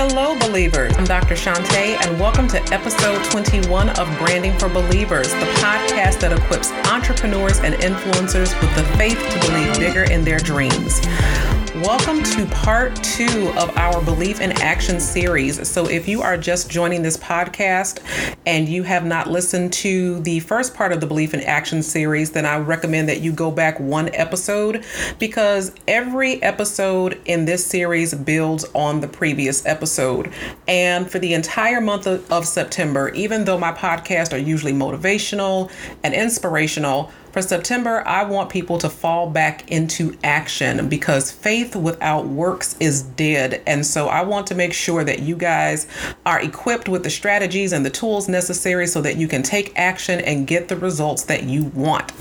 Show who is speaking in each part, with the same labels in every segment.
Speaker 1: Hello, believers. I'm Dr. Shantae, and welcome to episode 21 of Branding for Believers, the podcast that equips entrepreneurs and influencers with the faith to believe bigger in their dreams. Welcome to part two of our Belief in Action series. So, if you are just joining this podcast and you have not listened to the first part of the Belief in Action series, then I recommend that you go back one episode because every episode in this series builds on the previous episode. And for the entire month of, of September, even though my podcasts are usually motivational and inspirational, for September, I want people to fall back into action because faith without works is dead. And so I want to make sure that you guys are equipped with the strategies and the tools necessary so that you can take action and get the results that you want.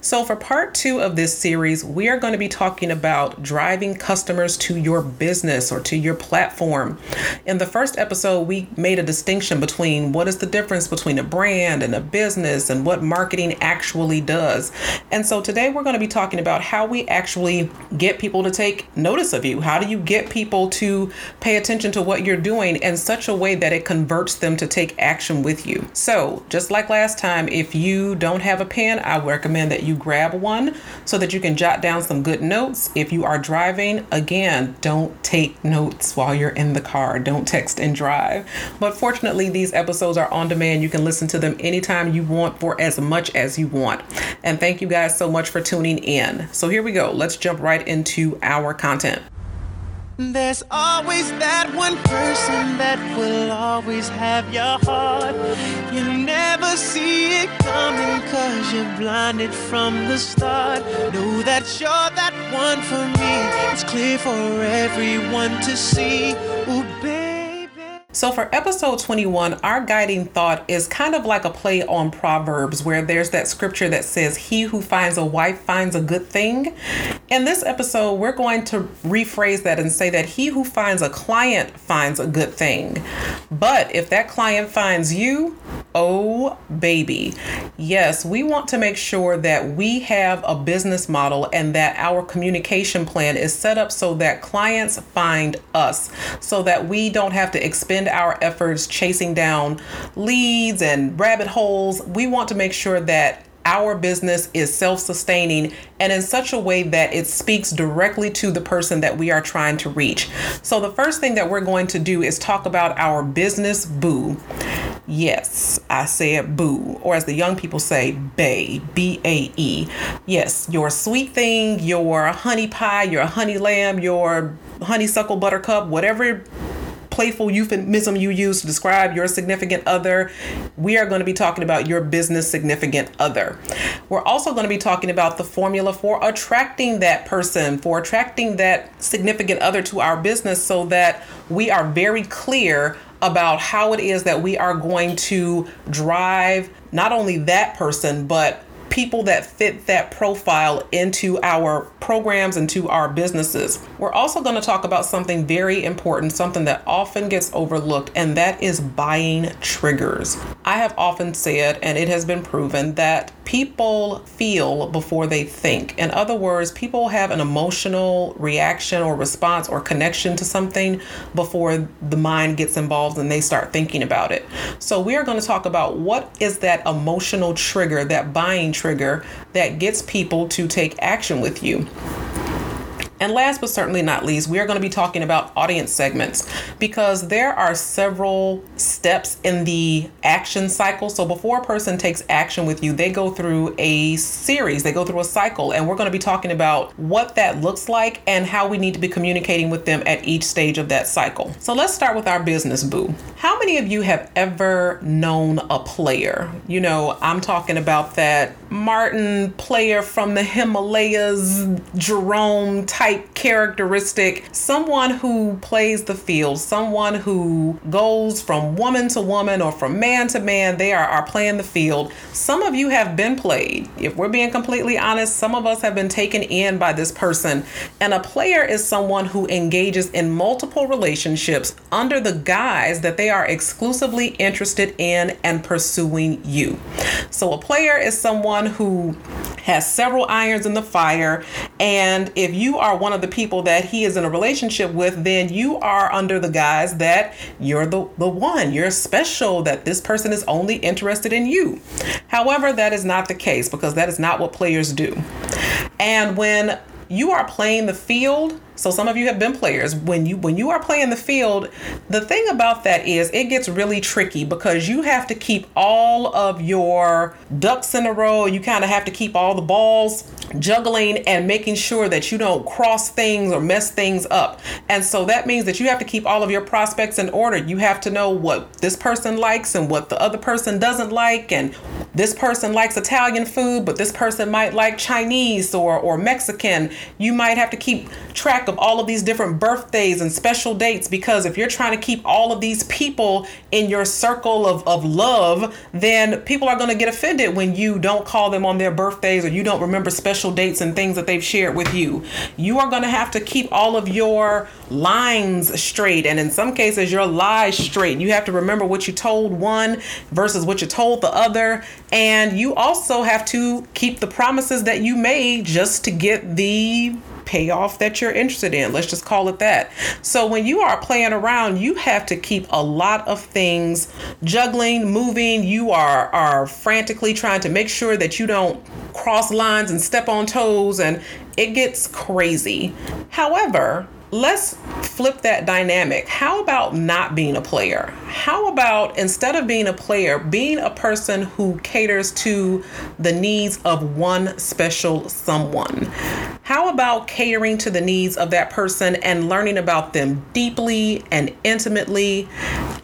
Speaker 1: So, for part two of this series, we are going to be talking about driving customers to your business or to your platform. In the first episode, we made a distinction between what is the difference between a brand and a business and what marketing actually does does. And so today we're going to be talking about how we actually get people to take notice of you. How do you get people to pay attention to what you're doing in such a way that it converts them to take action with you? So, just like last time, if you don't have a pen, I recommend that you grab one so that you can jot down some good notes. If you are driving, again, don't take notes while you're in the car. Don't text and drive. But fortunately, these episodes are on demand. You can listen to them anytime you want for as much as you want. And thank you guys so much for tuning in. So here we go. Let's jump right into our content.
Speaker 2: There's always that one person that will always have your heart. You never see it coming cause you're blinded from the start. Know that you're that one for me. It's clear for everyone to see. Ooh.
Speaker 1: So, for episode 21, our guiding thought is kind of like a play on Proverbs, where there's that scripture that says, He who finds a wife finds a good thing. In this episode, we're going to rephrase that and say that he who finds a client finds a good thing. But if that client finds you, oh baby. Yes, we want to make sure that we have a business model and that our communication plan is set up so that clients find us, so that we don't have to expend our efforts chasing down leads and rabbit holes. We want to make sure that our business is self sustaining and in such a way that it speaks directly to the person that we are trying to reach. So, the first thing that we're going to do is talk about our business boo. Yes, I said boo, or as the young people say, bae, B A E. Yes, your sweet thing, your honey pie, your honey lamb, your honeysuckle buttercup, whatever playful euphemism you use to describe your significant other, we are going to be talking about your business significant other. We're also going to be talking about the formula for attracting that person, for attracting that significant other to our business so that we are very clear about how it is that we are going to drive not only that person, but people that fit that profile into our programs and to our businesses. We're also going to talk about something very important, something that often gets overlooked, and that is buying triggers. I have often said, and it has been proven, that people feel before they think. In other words, people have an emotional reaction or response or connection to something before the mind gets involved and they start thinking about it. So, we are going to talk about what is that emotional trigger, that buying trigger that gets people to take action with you. And last but certainly not least, we are going to be talking about audience segments because there are several steps in the action cycle. So before a person takes action with you, they go through a series, they go through a cycle, and we're going to be talking about what that looks like and how we need to be communicating with them at each stage of that cycle. So let's start with our business boo. How many of you have ever known a player? You know, I'm talking about that Martin player from the Himalayas, Jerome type type characteristic, someone who plays the field, someone who goes from woman to woman or from man to man, they are, are playing the field. Some of you have been played. If we're being completely honest, some of us have been taken in by this person. And a player is someone who engages in multiple relationships under the guise that they are exclusively interested in and pursuing you. So a player is someone who has several irons in the fire. And if you are one of the people that he is in a relationship with, then you are under the guise that you're the, the one, you're special, that this person is only interested in you. However, that is not the case because that is not what players do. And when you are playing the field, so some of you have been players. When you when you are playing the field, the thing about that is it gets really tricky because you have to keep all of your ducks in a row. You kind of have to keep all the balls juggling and making sure that you don't cross things or mess things up. And so that means that you have to keep all of your prospects in order. You have to know what this person likes and what the other person doesn't like and this person likes Italian food, but this person might like Chinese or, or Mexican. You might have to keep track of all of these different birthdays and special dates because if you're trying to keep all of these people in your circle of, of love, then people are going to get offended when you don't call them on their birthdays or you don't remember special dates and things that they've shared with you. You are going to have to keep all of your lines straight and in some cases your lies straight. You have to remember what you told one versus what you told the other. And you also have to keep the promises that you made just to get the payoff that you're interested in. Let's just call it that. So when you are playing around, you have to keep a lot of things juggling, moving. You are are frantically trying to make sure that you don't cross lines and step on toes and it gets crazy. However, let's flip that dynamic. How about not being a player? How about instead of being a player, being a person who caters to the needs of one special someone? How about catering to the needs of that person and learning about them deeply and intimately?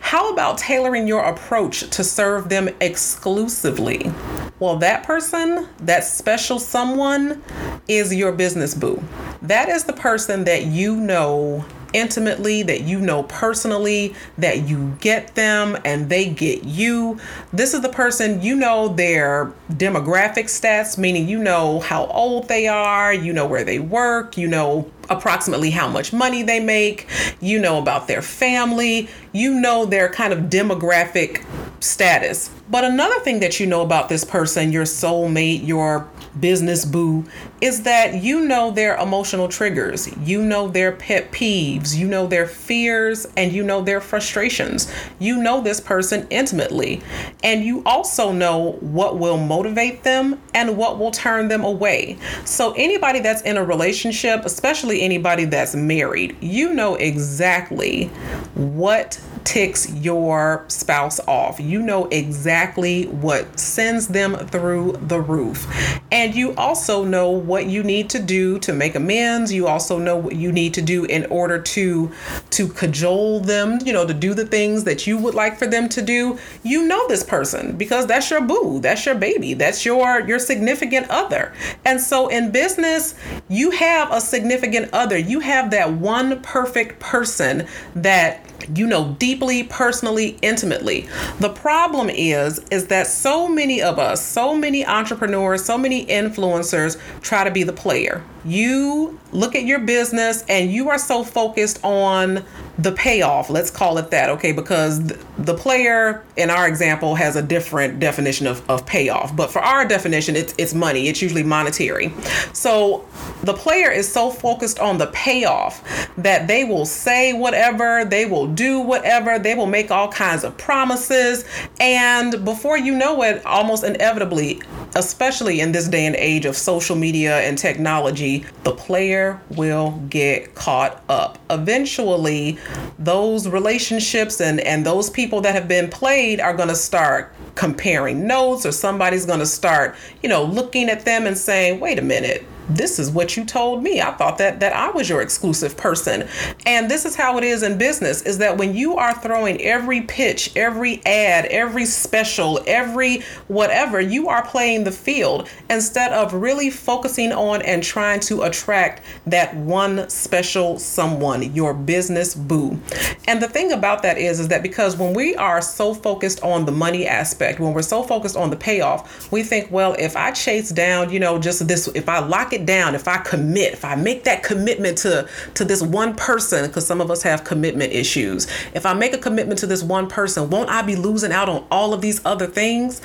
Speaker 1: How about tailoring your approach to serve them exclusively? Well, that person, that special someone, is your business boo. That is the person that you know intimately, that you know personally, that you get them and they get you. This is the person you know their demographic stats, meaning you know how old they are, you know where they work, you know approximately how much money they make, you know about their family, you know their kind of demographic status. But another thing that you know about this person, your soulmate, your business boo, is that you know their emotional triggers, you know their pet peeves, you know their fears, and you know their frustrations. You know this person intimately, and you also know what will motivate them and what will turn them away. So, anybody that's in a relationship, especially anybody that's married, you know exactly what ticks your spouse off. You know exactly what sends them through the roof. And you also know what you need to do to make amends. You also know what you need to do in order to to cajole them, you know, to do the things that you would like for them to do. You know this person because that's your boo, that's your baby, that's your your significant other. And so in business, you have a significant other. You have that one perfect person that you know deeply personally intimately. The problem is is that so many of us so many entrepreneurs so many influencers try to be the player you look at your business and you are so focused on the payoff let's call it that okay? Because the player in our example has a different definition of, of payoff. But for our definition it's it's money. It's usually monetary. So the player is so focused on the payoff that they will say whatever they will do whatever they will make all kinds of promises. And before you know it almost inevitably especially in this day and age of social media and technology the player will get caught up. Eventually those relationships and and those people that have been played are going to start comparing notes or somebody's going to start you know looking at them and saying wait a minute this is what you told me. I thought that that I was your exclusive person. And this is how it is in business is that when you are throwing every pitch, every ad, every special, every whatever, you are playing the field instead of really focusing on and trying to attract that one special someone, your business boo. And the thing about that is is that because when we are so focused on the money aspect, when we're so focused on the payoff, we think, well, if I chase down, you know, just this if I lock it it down, if I commit, if I make that commitment to to this one person, because some of us have commitment issues. If I make a commitment to this one person, won't I be losing out on all of these other things?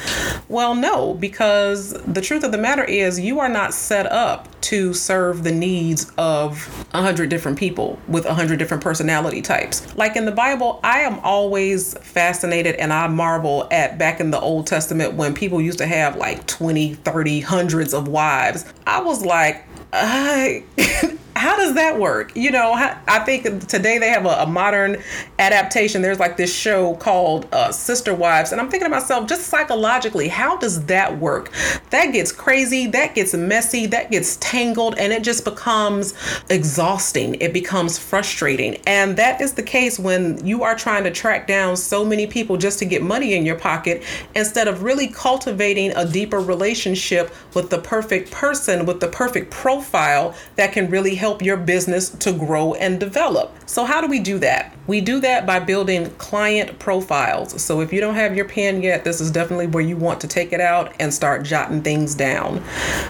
Speaker 1: Well, no, because the truth of the matter is you are not set up to serve the needs of a hundred different people with a hundred different personality types. Like in the Bible, I am always fascinated and I marvel at back in the Old Testament when people used to have like 20, 30, hundreds of wives. I was like, I how does that work? You know, I think today they have a, a modern adaptation. There's like this show called uh, Sister Wives, and I'm thinking to myself, just psychologically, how does that work? That gets crazy, that gets messy, that gets tangled, and it just becomes exhausting. It becomes frustrating, and that is the case when you are trying to track down so many people just to get money in your pocket instead of really cultivating a deeper relationship with the perfect person, with the perfect profile that can really help your business to grow and develop. So, how do we do that? We do that by building client profiles. So, if you don't have your pen yet, this is definitely where you want to take it out and start jotting things down.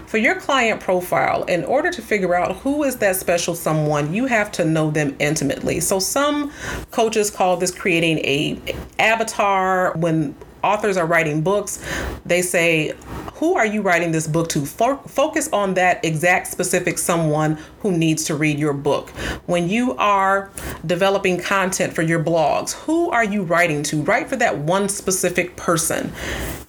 Speaker 1: For your client profile, in order to figure out who is that special someone, you have to know them intimately. So, some coaches call this creating a avatar when authors are writing books, they say, Who are you writing this book to? focus on that exact specific someone who needs to read your book. When you are developing content for your blogs, who are you writing to? Write for that one specific person.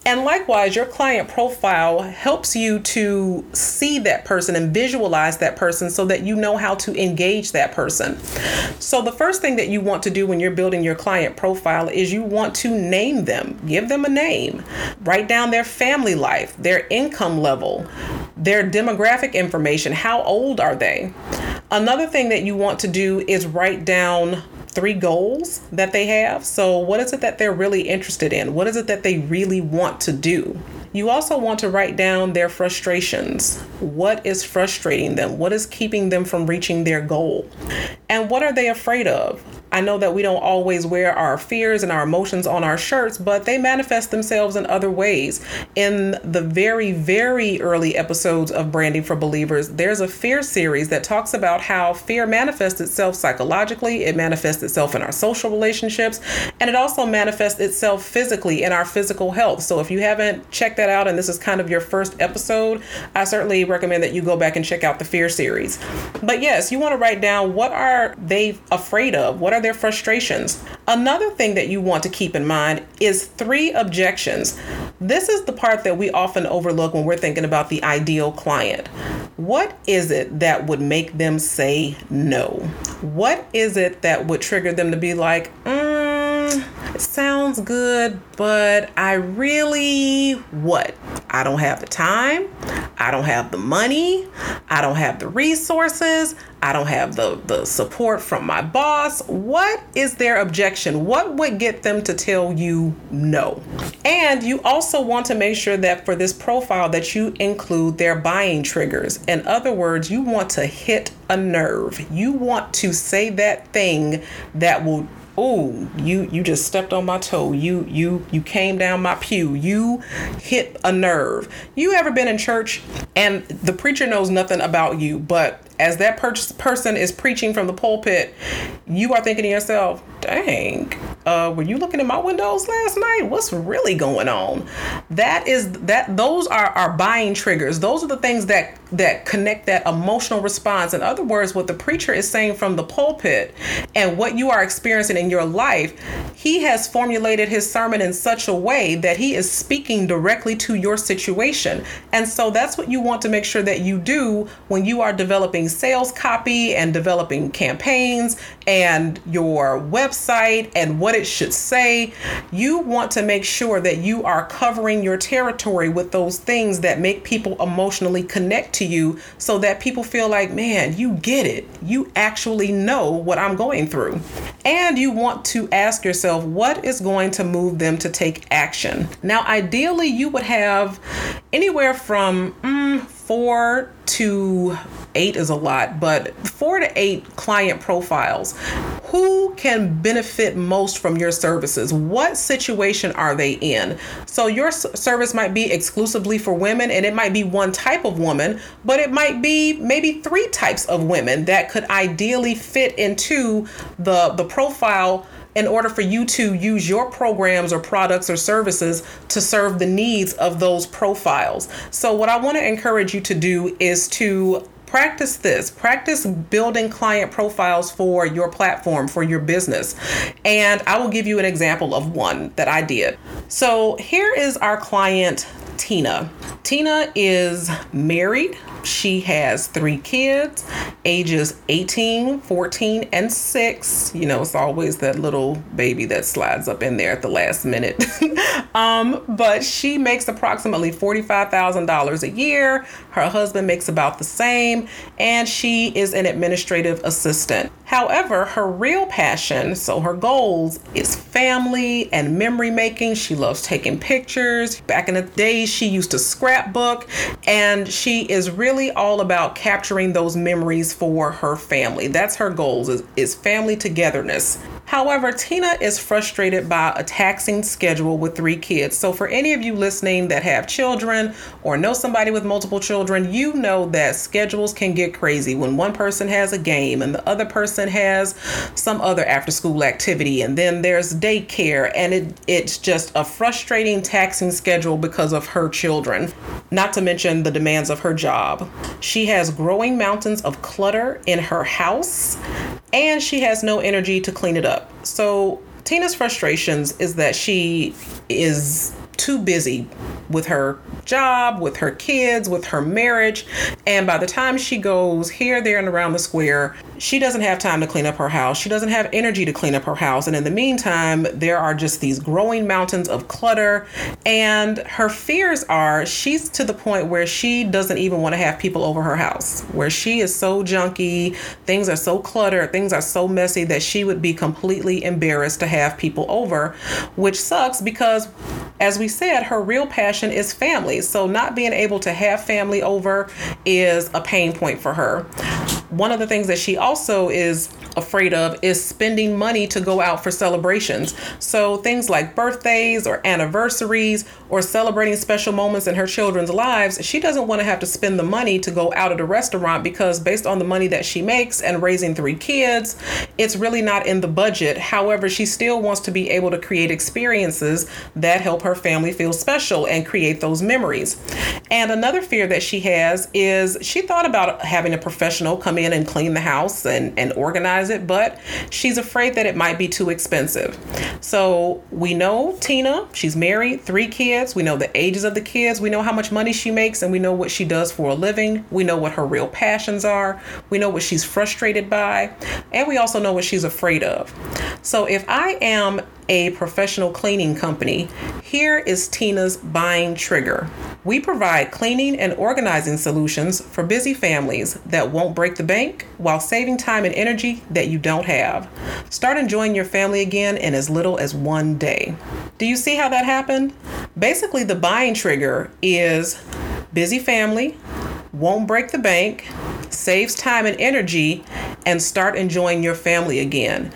Speaker 1: And likewise, your client profile helps you to see that person and visualize that person so that you know how to engage that person. So, the first thing that you want to do when you're building your client profile is you want to name them, give them a name, write down their family life, their income level, their demographic information. How old are they? Another thing that you want to do is write down three goals that they have. So, what is it that they're really interested in? What is it that they really want to do? You also want to write down their frustrations. What is frustrating them? What is keeping them from reaching their goal? And what are they afraid of? I know that we don't always wear our fears and our emotions on our shirts, but they manifest themselves in other ways. In the very, very early episodes of Branding for Believers, there's a fear series that talks about how fear manifests itself psychologically, it manifests itself in our social relationships, and it also manifests itself physically in our physical health. So if you haven't checked that out and this is kind of your first episode, I certainly recommend that you go back and check out the fear series. But yes, you want to write down what are they afraid of? What are their frustrations. Another thing that you want to keep in mind is three objections. This is the part that we often overlook when we're thinking about the ideal client. What is it that would make them say no? What is it that would trigger them to be like, mm, sounds good, but I really, what? I don't have the time. I don't have the money. I don't have the resources. I don't have the, the support from my boss. What is their objection? What would get them to tell you no? And you also want to make sure that for this profile that you include their buying triggers. In other words, you want to hit a nerve. You want to say that thing that will oh you you just stepped on my toe. You you you came down my pew. You hit a nerve. You ever been in church and the preacher knows nothing about you but as that per- person is preaching from the pulpit you are thinking to yourself dang uh, were you looking at my windows last night? What's really going on? That is that those are our buying triggers. Those are the things that that connect that emotional response. In other words what the preacher is saying from the pulpit and what you are experiencing in your life he has formulated his sermon in such a way that he is speaking directly to your situation. And so that's what you want to make sure that you do when you are developing sales copy and developing campaigns and your website and what it should say. You want to make sure that you are covering your territory with those things that make people emotionally connect to you so that people feel like, man, you get it. You actually know what I'm going through. And you want to ask yourself, what is going to move them to take action? Now, ideally, you would have anywhere from mm, four to eight is a lot, but four to eight client profiles. Who can benefit most from your services? What situation are they in? So, your service might be exclusively for women, and it might be one type of woman, but it might be maybe three types of women that could ideally fit into the, the profile in order for you to use your programs or products or services to serve the needs of those profiles. So, what I want to encourage you to do is to practice this. Practice building client profiles for your platform for your business. And i will give you an example of one that i did. So here is our client tina. Tina is married she has three kids, ages 18, 14, and 6. You know, it's always that little baby that slides up in there at the last minute. um, but she makes approximately $45,000 a year. Her husband makes about the same, and she is an administrative assistant. However, her real passion, so her goals, is family and memory making. She loves taking pictures. Back in the days, she used to scrapbook, and she is really all about capturing those memories for her family. That's her goals is, is family togetherness. However, Tina is frustrated by a taxing schedule with three kids. So, for any of you listening that have children or know somebody with multiple children, you know that schedules can get crazy when one person has a game and the other person has some other after school activity, and then there's daycare, and it, it's just a frustrating, taxing schedule because of her children, not to mention the demands of her job. She has growing mountains of clutter in her house, and she has no energy to clean it up. So, Tina's frustrations is that she is too busy with her job, with her kids, with her marriage. And by the time she goes here, there, and around the square, she doesn't have time to clean up her house. She doesn't have energy to clean up her house. And in the meantime, there are just these growing mountains of clutter. And her fears are she's to the point where she doesn't even want to have people over her house, where she is so junky, things are so cluttered, things are so messy that she would be completely embarrassed to have people over, which sucks because, as we said, her real passion is family. So, not being able to have family over is a pain point for her. One of the things that she also is afraid of is spending money to go out for celebrations. So things like birthdays or anniversaries or celebrating special moments in her children's lives, she doesn't want to have to spend the money to go out at a restaurant because based on the money that she makes and raising three kids, it's really not in the budget. However, she still wants to be able to create experiences that help her family feel special and create those memories. And another fear that she has is she thought about having a professional come in and clean the house and, and organize it, but she's afraid that it might be too expensive. So we know Tina, she's married, three kids. We know the ages of the kids. We know how much money she makes, and we know what she does for a living. We know what her real passions are. We know what she's frustrated by, and we also know what she's afraid of. So if I am a professional cleaning company, here is Tina's buying trigger. We provide cleaning and organizing solutions for busy families that won't break the bank while saving time and energy that you don't have. Start enjoying your family again in as little as one day. Do you see how that happened? Basically, the buying trigger is busy family, won't break the bank, saves time and energy, and start enjoying your family again.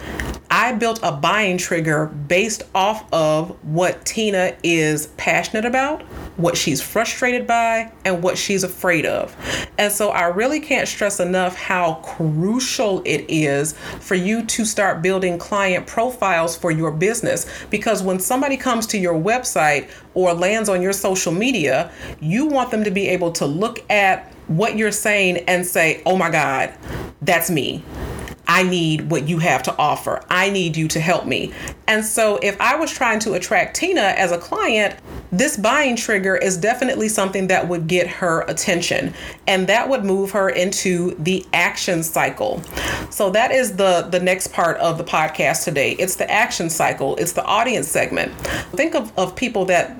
Speaker 1: I built a buying trigger based off of what Tina is passionate about, what she's frustrated by, and what she's afraid of. And so I really can't stress enough how crucial it is for you to start building client profiles for your business. Because when somebody comes to your website or lands on your social media, you want them to be able to look at what you're saying and say, oh my God, that's me. I need what you have to offer. I need you to help me. And so, if I was trying to attract Tina as a client, this buying trigger is definitely something that would get her attention and that would move her into the action cycle. So that is the the next part of the podcast today. It's the action cycle. It's the audience segment. Think of, of people that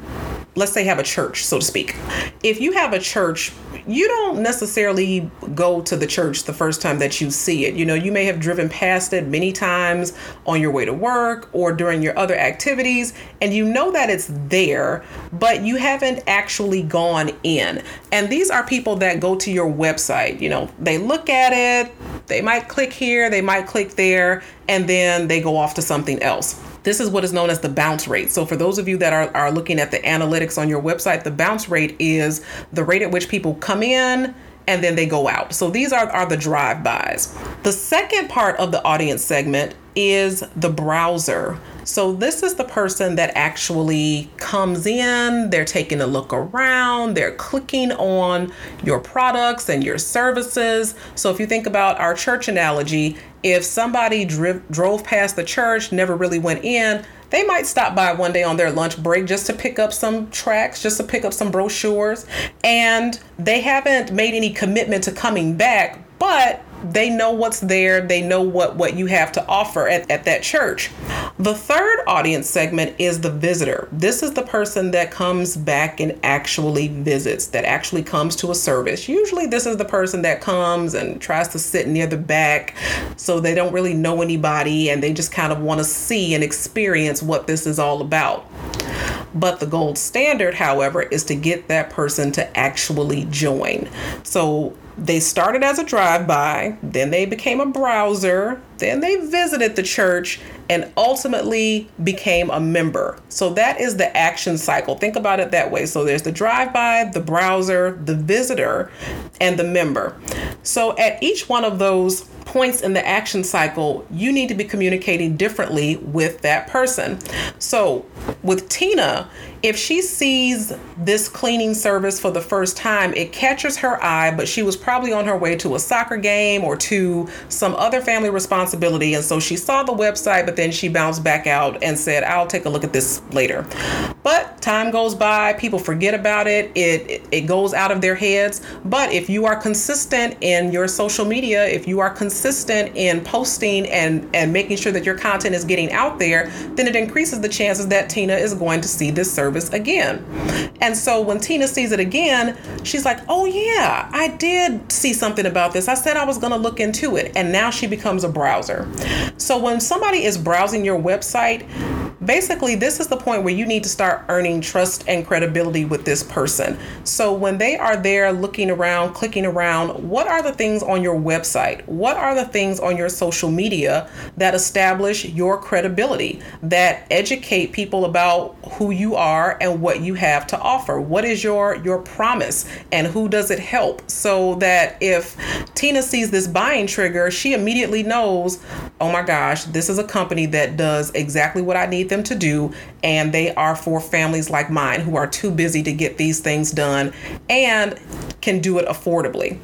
Speaker 1: let's say have a church, so to speak. If you have a church, you don't necessarily go to the church the first time that you see it. You know, you may have driven past it many times on your way to work or during your other activities, and you know that it's there, but you haven't actually gone in. And these are people that go to your website. You know, they look at it, they might click here, they might click there, and then they go off to something else. This is what is known as the bounce rate. So, for those of you that are, are looking at the analytics on your website, the bounce rate is the rate at which people come in and then they go out. So these are, are the drive-bys. The second part of the audience segment is the browser. So this is the person that actually comes in, they're taking a look around, they're clicking on your products and your services. So if you think about our church analogy, if somebody dri- drove past the church, never really went in, they might stop by one day on their lunch break just to pick up some tracks, just to pick up some brochures, and they haven't made any commitment to coming back, but they know what's there they know what what you have to offer at, at that church. The third audience segment is the visitor. This is the person that comes back and actually visits that actually comes to a service. Usually this is the person that comes and tries to sit near the back so they don't really know anybody and they just kind of want to see and experience what this is all about. But the gold standard, however, is to get that person to actually join. So they started as a drive by, then they became a browser, then they visited the church, and ultimately became a member. So that is the action cycle. Think about it that way. So there's the drive by, the browser, the visitor, and the member. So at each one of those points in the action cycle, you need to be communicating differently with that person. So with Tina, if she sees this cleaning service for the first time, it catches her eye, but she was probably on her way to a soccer game or to some other family responsibility. And so she saw the website, but then she bounced back out and said, I'll take a look at this later. But time goes by, people forget about it, it, it, goes out of their heads. But if you are consistent in your social media, if you are consistent in posting and, and making sure that your content is getting out there, then it increases the chances that Tina is going to see this service service again. And so when Tina sees it again, she's like, oh, yeah, I did see something about this. I said I was going to look into it. And now she becomes a browser. So when somebody is browsing your website, basically this is the point where you need to start earning trust and credibility with this person. So when they are there looking around clicking around what are the things on your website? What are the things on your social media that establish your credibility that educate people about who you are and what you have to offer? What is your your promise and who does it help? So that if tina sees this buying trigger she immediately knows oh my gosh this is a company that does exactly what i need them to do, and they are for families like mine who are too busy to get these things done and can do it affordably.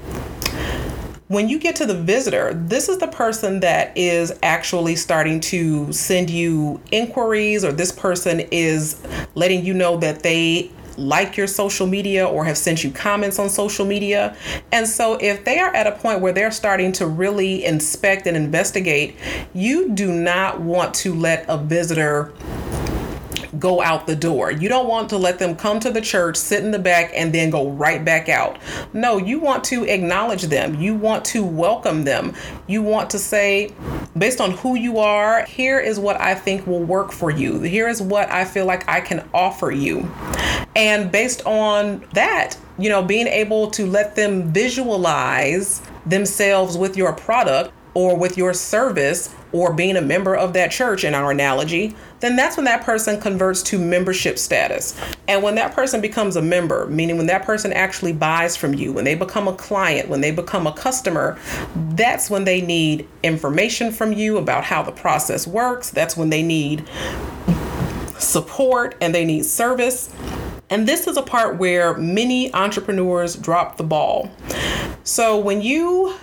Speaker 1: When you get to the visitor, this is the person that is actually starting to send you inquiries, or this person is letting you know that they like your social media or have sent you comments on social media. And so, if they are at a point where they're starting to really inspect and investigate, you do not want to let a visitor go out the door. You don't want to let them come to the church, sit in the back, and then go right back out. No, you want to acknowledge them. You want to welcome them. You want to say, based on who you are, here is what I think will work for you. Here is what I feel like I can offer you. And based on that, you know, being able to let them visualize themselves with your product or with your service or being a member of that church in our analogy, then that's when that person converts to membership status. And when that person becomes a member, meaning when that person actually buys from you, when they become a client, when they become a customer, that's when they need information from you about how the process works. That's when they need support and they need service. And this is a part where many entrepreneurs drop the ball. So when you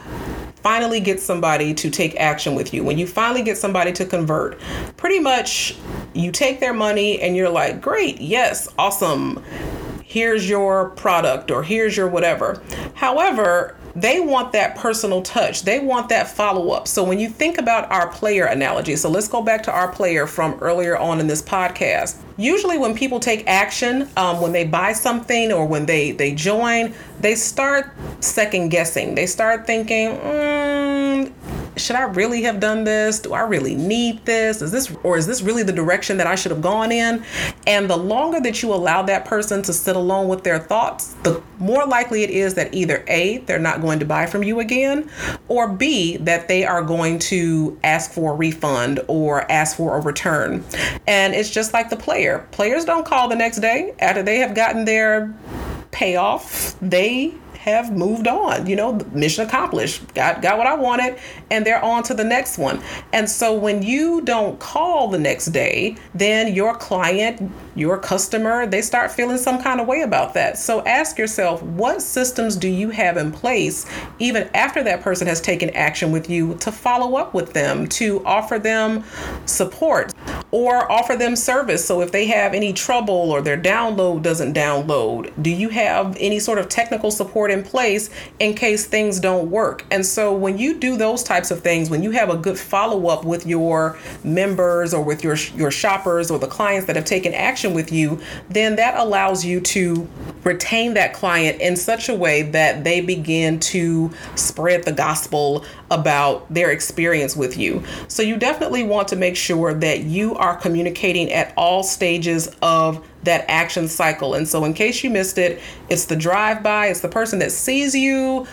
Speaker 1: finally get somebody to take action with you, when you finally get somebody to convert, pretty much you take their money and you're like, great, yes, awesome. Here's your product or here's your whatever. However, they want that personal touch. They want that follow up. So when you think about our player analogy, so let's go back to our player from earlier on in this podcast. Usually, when people take action, um, when they buy something or when they they join, they start second guessing. They start thinking. Mm, should I really have done this? Do I really need this? Is this or is this really the direction that I should have gone in? And the longer that you allow that person to sit alone with their thoughts, the more likely it is that either A, they're not going to buy from you again, or B, that they are going to ask for a refund or ask for a return. And it's just like the player. Players don't call the next day after they have gotten their payoff. They have moved on. You know, mission accomplished. Got got what I wanted, and they're on to the next one. And so when you don't call the next day, then your client, your customer, they start feeling some kind of way about that. So ask yourself, what systems do you have in place even after that person has taken action with you to follow up with them, to offer them support or offer them service. So if they have any trouble or their download doesn't download, do you have any sort of technical support in place in case things don't work? And so when you do those types of things, when you have a good follow up with your members or with your your shoppers or the clients that have taken action with you, then that allows you to retain that client in such a way that they begin to spread the gospel about their experience with you. So you definitely want to make sure that you are communicating at all stages of that action cycle. And so, in case you missed it, it's the drive by, it's the person that sees you,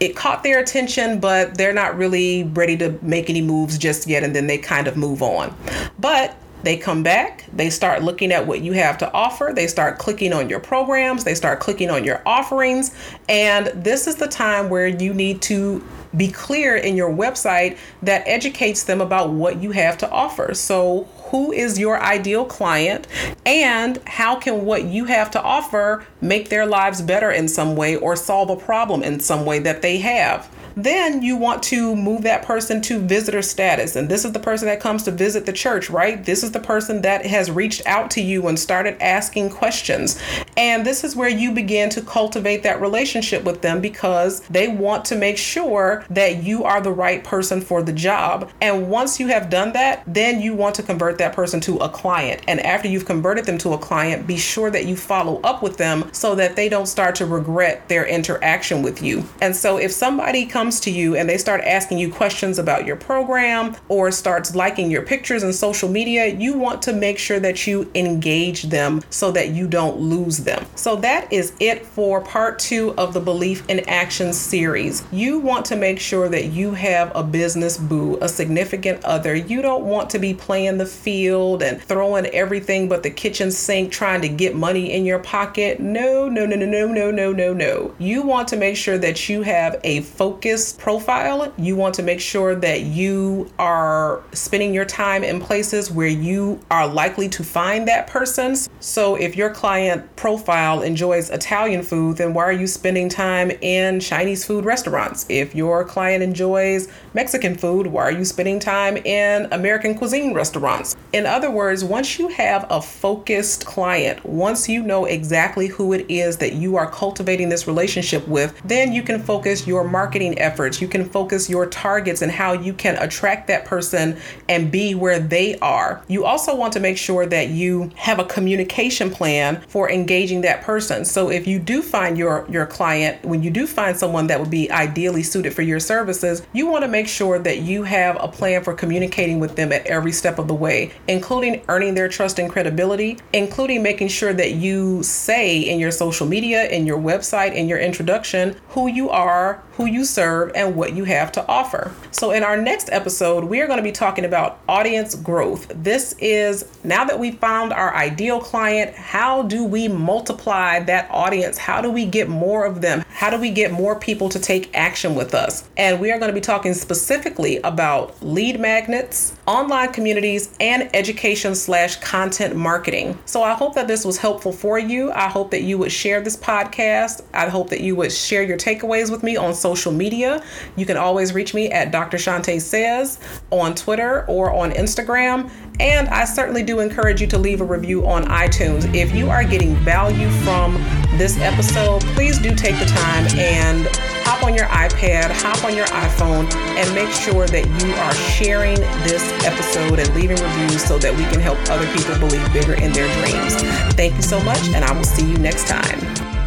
Speaker 1: it caught their attention, but they're not really ready to make any moves just yet, and then they kind of move on. But they come back, they start looking at what you have to offer, they start clicking on your programs, they start clicking on your offerings, and this is the time where you need to be clear in your website that educates them about what you have to offer. So, who is your ideal client and how can what you have to offer make their lives better in some way or solve a problem in some way that they have? Then you want to move that person to visitor status. And this is the person that comes to visit the church, right? This is the person that has reached out to you and started asking questions. And this is where you begin to cultivate that relationship with them because they want to make sure that you are the right person for the job. And once you have done that, then you want to convert that person to a client. And after you've converted them to a client, be sure that you follow up with them so that they don't start to regret their interaction with you. And so if somebody comes to you and they start asking you questions about your program or starts liking your pictures in social media, you want to make sure that you engage them so that you don't lose them. So that is it for part two of the Belief in Action series. You want to make sure that you have a business boo, a significant other. You don't want to be playing the field and throwing everything but the kitchen sink trying to get money in your pocket. No, no, no, no, no, no, no, no, no. You want to make sure that you have a focus profile, you want to make sure that you are spending your time in places where you are likely to find that person. So if your client profile enjoys Italian food, then why are you spending time in Chinese food restaurants? If your client enjoys Mexican food, why are you spending time in American cuisine restaurants? In other words, once you have a focused client, once you know exactly who it is that you are cultivating this relationship with, then you can focus your marketing efforts. You can focus your targets and how you can attract that person and be where they are. You also want to make sure that you have a communication plan for engaging that person. So if you do find your your client, when you do find someone that would be ideally suited for your services, you want to make sure that you have a plan for communicating with them at every step of the way, including earning their trust and credibility, including making sure that you say in your social media, in your website, in your introduction who you are, who you serve, and what you have to offer. So, in our next episode, we are going to be talking about audience growth. This is now that we found our ideal client, how do we multiply that audience? How do we get more of them? How do we get more people to take action with us? And we are going to be talking specifically about lead magnets, online communities, and education slash content marketing. So, I hope that this was helpful for you. I hope that you would share this podcast. I hope that you would share your takeaways with me on social media. You can always reach me at Dr. Shante Says on Twitter or on Instagram. And I certainly do encourage you to leave a review on iTunes. If you are getting value from this episode, please do take the time and hop on your iPad, hop on your iPhone, and make sure that you are sharing this episode and leaving reviews so that we can help other people believe bigger in their dreams. Thank you so much, and I will see you next time.